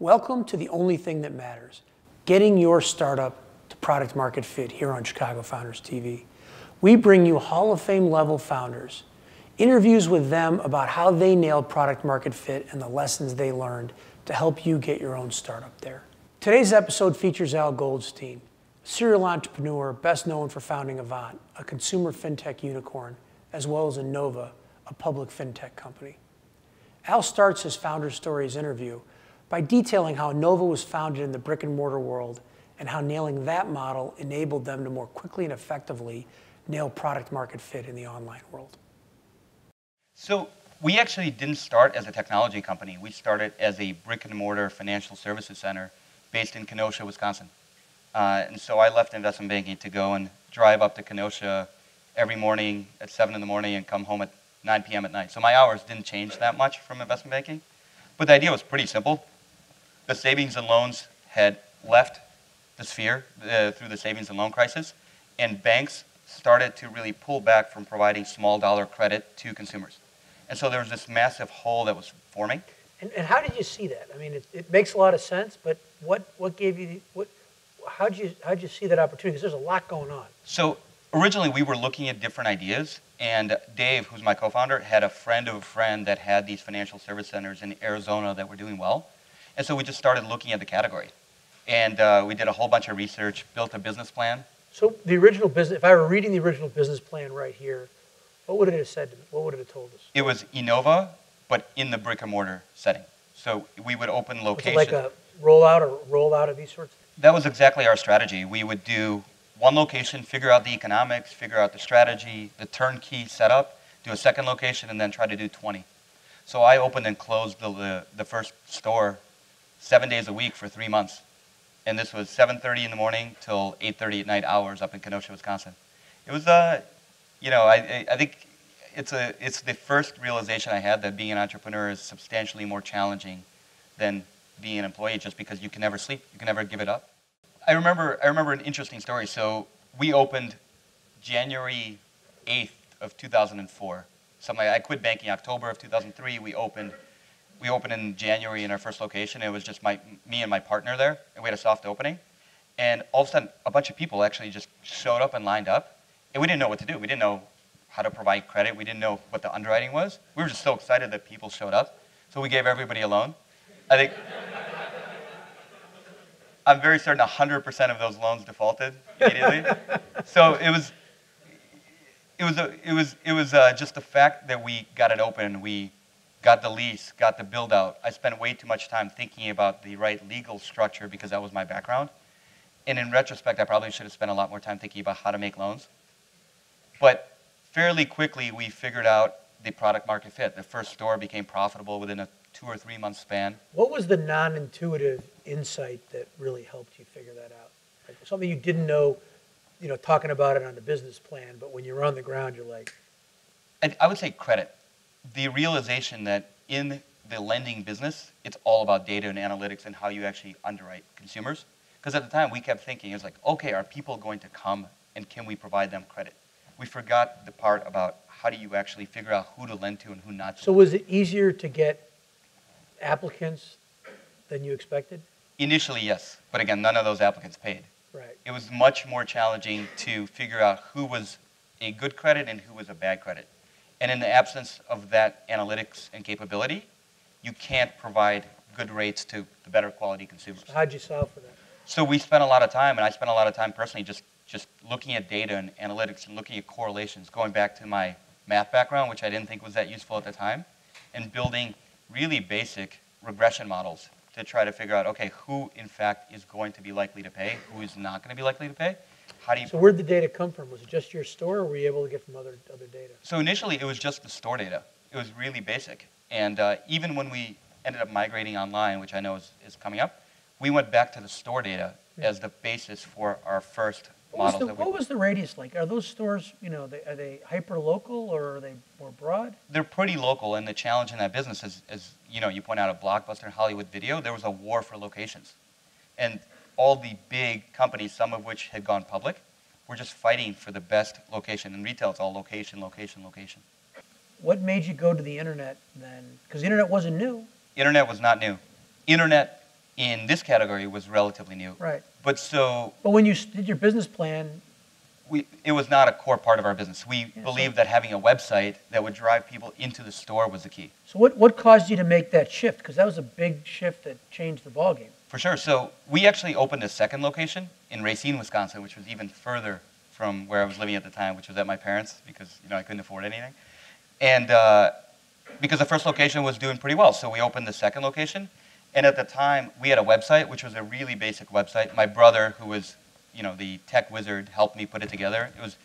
Welcome to the only thing that matters getting your startup to product market fit here on Chicago Founders TV. We bring you Hall of Fame level founders, interviews with them about how they nailed product market fit and the lessons they learned to help you get your own startup there. Today's episode features Al Goldstein, serial entrepreneur best known for founding Avant, a consumer fintech unicorn, as well as Enova, a public fintech company. Al starts his founder stories interview by detailing how Enova was founded in the brick and mortar world and how nailing that model enabled them to more quickly and effectively nail product market fit in the online world. So we actually didn't start as a technology company. We started as a brick and mortar financial services center based in Kenosha, Wisconsin. Uh, and so I left investment banking to go and drive up to Kenosha every morning at 7 in the morning and come home at 9 p.m. at night. So my hours didn't change that much from investment banking. But the idea was pretty simple. The savings and loans had left the sphere uh, through the savings and loan crisis, and banks started to really pull back from providing small dollar credit to consumers. And so there was this massive hole that was forming. And, and how did you see that? I mean, it, it makes a lot of sense, but what, what gave you, the, what, how'd you, how'd you see that opportunity? Because there's a lot going on. So originally we were looking at different ideas, and Dave, who's my co-founder, had a friend of a friend that had these financial service centers in Arizona that were doing well. And so we just started looking at the category. And uh, we did a whole bunch of research, built a business plan. So the original business, if I were reading the original business plan right here, what would it have said to me? What would it have told us? It was Enova, but in the brick and mortar setting. So we would open locations. like a rollout or rollout of these sorts? That was exactly our strategy. We would do one location, figure out the economics, figure out the strategy, the turnkey setup, do a second location, and then try to do 20. So I opened and closed the, the, the first store seven days a week for three months. And this was 7.30 in the morning till 8.30 at night hours up in Kenosha, Wisconsin. It was, uh, you know, I, I think it's, a, it's the first realization I had that being an entrepreneur is substantially more challenging than being an employee just because you can never sleep. You can never give it up. I remember, I remember an interesting story. So we opened January 8th of 2004. Something like, I quit banking October of 2003. We opened, we opened in January in our first location. It was just my, me and my partner there, and we had a soft opening. And all of a sudden, a bunch of people actually just showed up and lined up, and we didn't know what to do. We didn't know how to provide credit. We didn't know what the underwriting was. We were just so excited that people showed up. So we gave everybody a loan. I think I'm very certain 100% of those loans defaulted immediately. so it was, it was, a, it was, it was uh, just the fact that we got it open, we got the lease, got the build out. I spent way too much time thinking about the right legal structure because that was my background. And in retrospect, I probably should have spent a lot more time thinking about how to make loans. But fairly quickly, we figured out the product market fit. The first store became profitable within a two or three month span. What was the non intuitive insight that really helped you figure that out? Like something you didn't know, you know, talking about it on the business plan, but when you're on the ground, you're like. And I would say credit. The realization that in the lending business, it's all about data and analytics and how you actually underwrite consumers. Because at the time, we kept thinking, it was like, okay, are people going to come and can we provide them credit? We forgot the part about how do you actually figure out who to lend to and who not to. So was it easier to get applicants than you expected? Initially, yes. But again, none of those applicants paid. Right. It was much more challenging to figure out who was a good credit and who was a bad credit. And in the absence of that analytics and capability, you can't provide good rates to the better quality consumers. So how'd you solve for that? So we spent a lot of time, and I spent a lot of time personally just, just looking at data and analytics and looking at correlations, going back to my math background, which I didn't think was that useful at the time, and building really basic regression models to try to figure out, okay, who in fact is going to be likely to pay, who is not going to be likely to pay. How do you? So where did the data come from? Was it just your store, or were you able to get from other other data? So initially, it was just the store data. It was really basic, and uh, even when we ended up migrating online, which I know is, is coming up, we went back to the store data yeah. as the basis for our first what was, the, what was the radius like? Are those stores, you know, they, are they hyper local or are they more broad? They're pretty local, and the challenge in that business is, is, you know, you point out a blockbuster Hollywood video. There was a war for locations, and all the big companies, some of which had gone public, were just fighting for the best location. In retail, it's all location, location, location. What made you go to the internet then? Because the internet wasn't new. Internet was not new. Internet in this category was relatively new. Right. But so But when you did your business plan, we, it was not a core part of our business. We so- believed that having a website that would drive people into the store was the key. so what, what caused you to make that shift? Because that was a big shift that changed the ballgame. For sure. So we actually opened a second location in Racine, Wisconsin, which was even further from where I was living at the time, which was at my parents because you know I couldn't afford anything, and uh, because the first location was doing pretty well, so we opened the second location. And at the time, we had a website, which was a really basic website. My brother, who was you know the tech wizard, helped me put it together. It was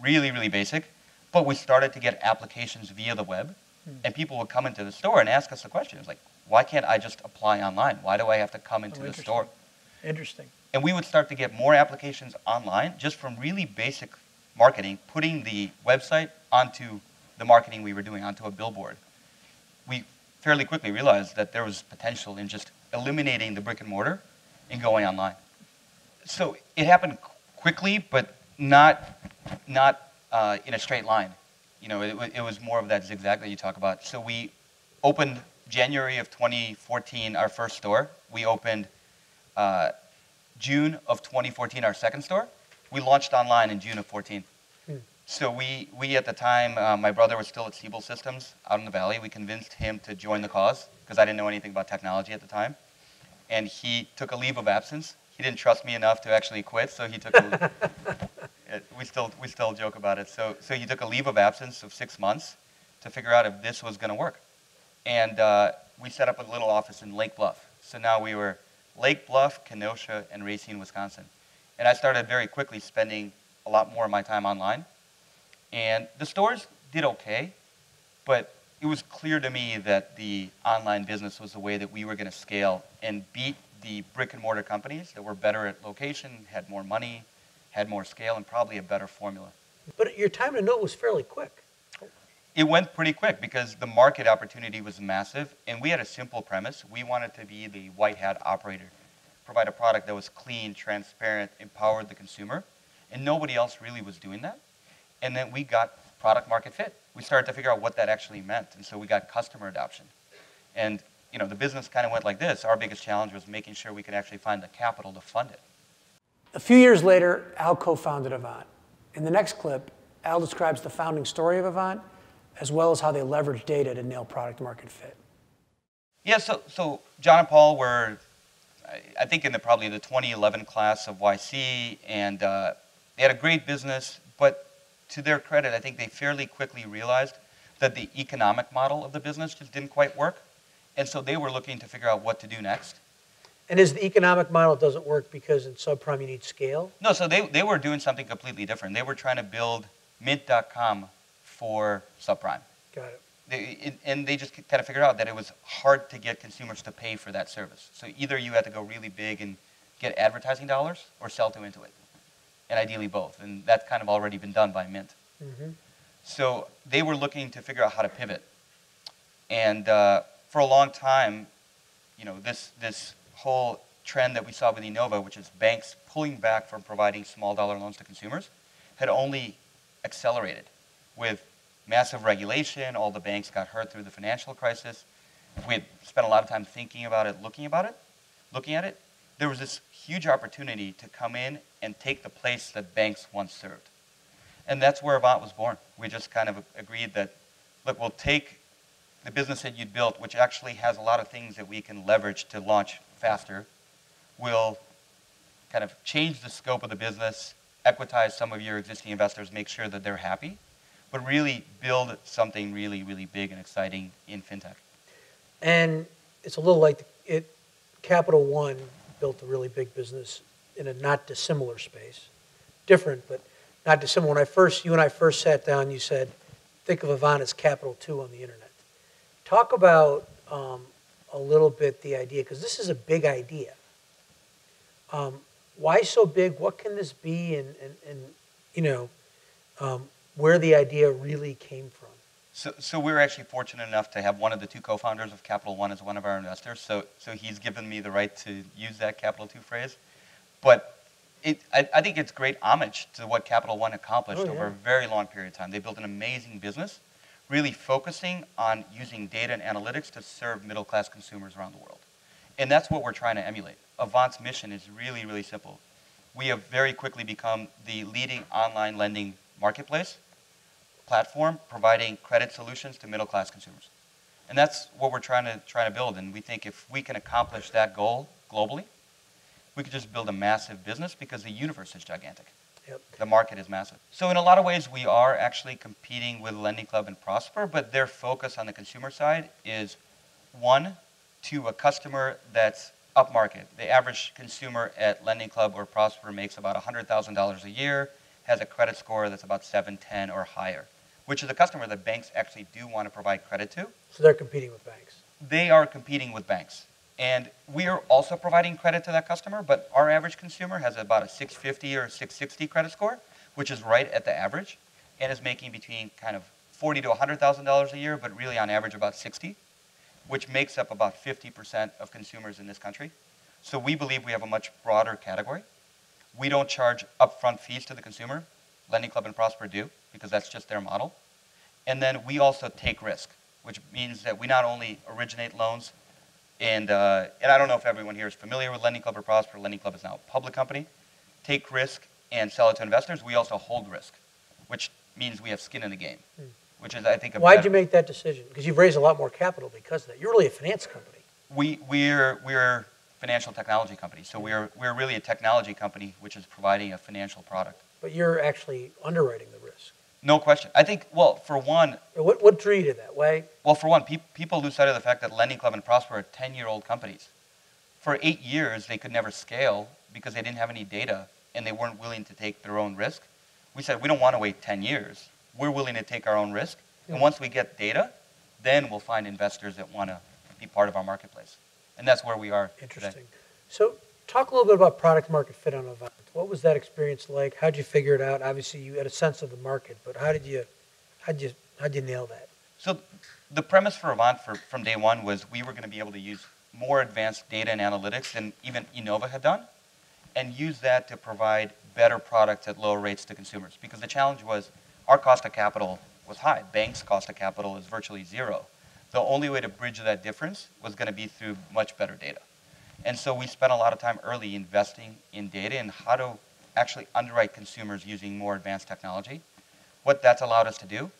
really really basic, but we started to get applications via the web, and people would come into the store and ask us the questions like, why can't I just apply online? Why do I have to come into Oh, the store? Interesting. and we would start to get more applications online just from really basic marketing, putting the website onto the marketing we were doing onto a billboard. We fairly quickly realized that there was potential in just eliminating the brick and mortar and going online. So it happened quickly, but not not uh, in a straight line. You know, it, it was more of that zigzag that you talk about. So we opened January of 2014 our first store. We opened uh, June of 2014 our second store. We launched online in June of 14. Hmm. So we, we at the time, uh, my brother was still at Siebel Systems out in the valley. We convinced him to join the cause because I didn't know anything about technology at the time. And he took a leave of absence. He didn't trust me enough to actually quit, so he took a, it- we still we still joke about it. So so he took a leave of absence of six months to figure out if this was going to work, and uh, we set up a little office in Lake Bluff. So now we were Lake Bluff, Kenosha, and Racine, Wisconsin, and I started very quickly spending a lot more of my time online, and the stores did okay, but it was clear to me that the online business was the way that we were going to scale and beat the brick and mortar companies that were better at location, had more money, had more scale, and probably a better formula. But your time to know was fairly quick. It went pretty quick because the market opportunity was massive, and we had a simple premise. We wanted to be the white hat operator, provide a product that was clean, transparent, empowered the consumer, and nobody else really was doing that. And then we got product market fit. We started to figure out what that actually meant, and so we got customer adoption. And you know, the business kind of went like this. Our biggest challenge was making sure we could actually find the capital to fund it. A few years later, Al co founded Avant. In the next clip, Al describes the founding story of Avant, as well as how they leverage data to nail product market fit. Yeah, so, so John and Paul were, I- think, in the probably the 2011 class of YC, and uh, they had a great business. But to their credit, I think they fairly quickly realized that the economic model of the business just didn't quite work, and so they were looking to figure out what to do next. And is the economic model doesn't work because in subprime you need scale? No, so they, they were doing something completely different. They were trying to build Mint.com for subprime. Got it. they, it, and they just kind of figured out that it was hard to get consumers to pay for that service. So either you had to go really big and get advertising dollars or sell to Intuit, and ideally both. And that's kind of already been done by Mint. hmm So they were looking to figure out how to pivot. And uh, for a long time, you know, this, this whole trend that we saw with Enova, which is banks pulling back from providing small dollar loans to consumers, had only accelerated with massive regulation. All the banks got hurt through the financial crisis. If We had spent a lot of time thinking about it, looking about it, looking at it. There was this huge opportunity to come in and take the place that banks once served. And that's where Avant was born. We just kind of agreed that, look, we'll take the business that you'd built, which actually has a lot of things that we can leverage to launch faster. We'll kind of change the scope of the business, equitize some of your existing investors, make sure that they're happy, but really build something really, really big and exciting in fintech. And it's a little like it. Capital One built a really big business in a not dissimilar space, different but not dissimilar. When I first, you and I first sat down, you said, "Think of Avant as Capital Two on the internet." Talk about um, a little bit the idea because this is a big idea. Um, why so big? What can this be? And, and, and you know, um, where the idea really came from. So, so we're actually fortunate enough to have one of the two co-founders of Capital One as one of our investors. So, so he's given me the right to use that Capital Two phrase. But it, I, I think it's great homage to what Capital One accomplished Oh, over a very long period of time. They built an amazing business, really focusing on using data and analytics to serve middle-class consumers around the world. And that's what we're trying to emulate. Avant's mission is really, really simple. We have very quickly become the leading online lending marketplace platform providing credit solutions to middle class consumers. And that's what we're trying to trying to build. And we think if we can accomplish that goal globally, we could just build a massive business because the universe is gigantic. Yep. The market is massive. So in a lot of ways, we are actually competing with Lending Club and Prosper, but their focus on the consumer side is one to a customer that's upmarket. The average consumer at Lending Club or Prosper makes about $100,000 a year, has a credit score that's about 710 or higher, which is a customer that banks actually do want to provide credit to. So they're competing with banks. They are competing with banks. And we are also providing credit to that customer, but our average consumer has about a 650 or 660 credit score, which is right at the average, and is making between kind of 40 to 100,000 dollars a year, but really on average about 60, which makes up about 50% of consumers in this country. So we believe we have a much broader category. We don't charge upfront fees to the consumer. Lending Club and Prosper do because that's just their model. And then we also take risk, which means that we not only originate loans and, uh, and I don't know if everyone here is familiar with Lending Club or Prosper. Lending Club is now a public company. Take risk and sell it to investors. We also hold risk, which means we have skin in the game, which is, I think, a Why'd better- you make that decision? Because you've raised a lot more capital because of that. You're really a finance company. we, we're, we're financial technology company. So we're, we're really a technology company which is providing a financial product. But you're actually underwriting the risk. No question. I think, well, for one, What, what drew you to that way? Well, for one, peop people lose sight of the fact that Lending Club and Prosper are 10 year old companies. For eight years, they could never scale because they didn't have any data and they weren't willing to take their own risk. We said, we don't want to wait 10 years. We're willing to take our own risk. And hmm. once we get data, then we'll find investors that want to be part of our marketplace. And that's where we are today. Interesting. So talk a little bit about product market fit on Avant. What was that experience like? How'd you figure it out? Obviously, you had a sense of the market, but how did you, how'd you, how'd you nail that? So the premise for Avant for, from day one was we were going to be able to use more advanced data and analytics than even Enova had done, and use that to provide better products at lower rates to consumers. Because the challenge was our cost of capital was high. Banks' cost of capital is virtually zero. The only way to bridge that difference was going to be through much better data. And so we spent a lot of time early investing in data and how to actually underwrite consumers using more advanced technology. What that's allowed us to do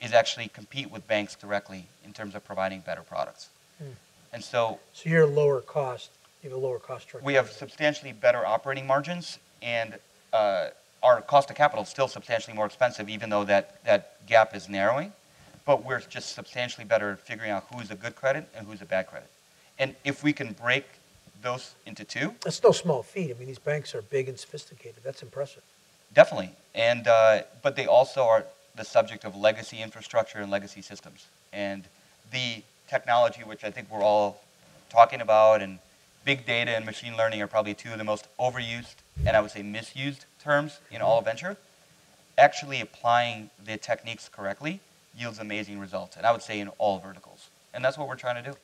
is actually compete with banks directly in terms of providing better products. Hmm. And so So you're lower cost, you have a lower cost structure. we have substantially better operating margins, and uh, our cost of capital is still substantially more expensive, even though that, that gap is narrowing. But we're just substantially better at figuring out who's a good credit and who's a bad credit. And if we can break those into two, That's no small feat. I mean, these banks are big and sophisticated. That's impressive. Definitely, and uh, but they also are the subject of legacy infrastructure and legacy systems, and the technology which I think we're all talking about, and big data and machine learning are probably two of the most overused and I would say misused terms in all of venture. Actually, applying the techniques correctly yields amazing results, and I would say in all verticals, and that's what we're trying to do.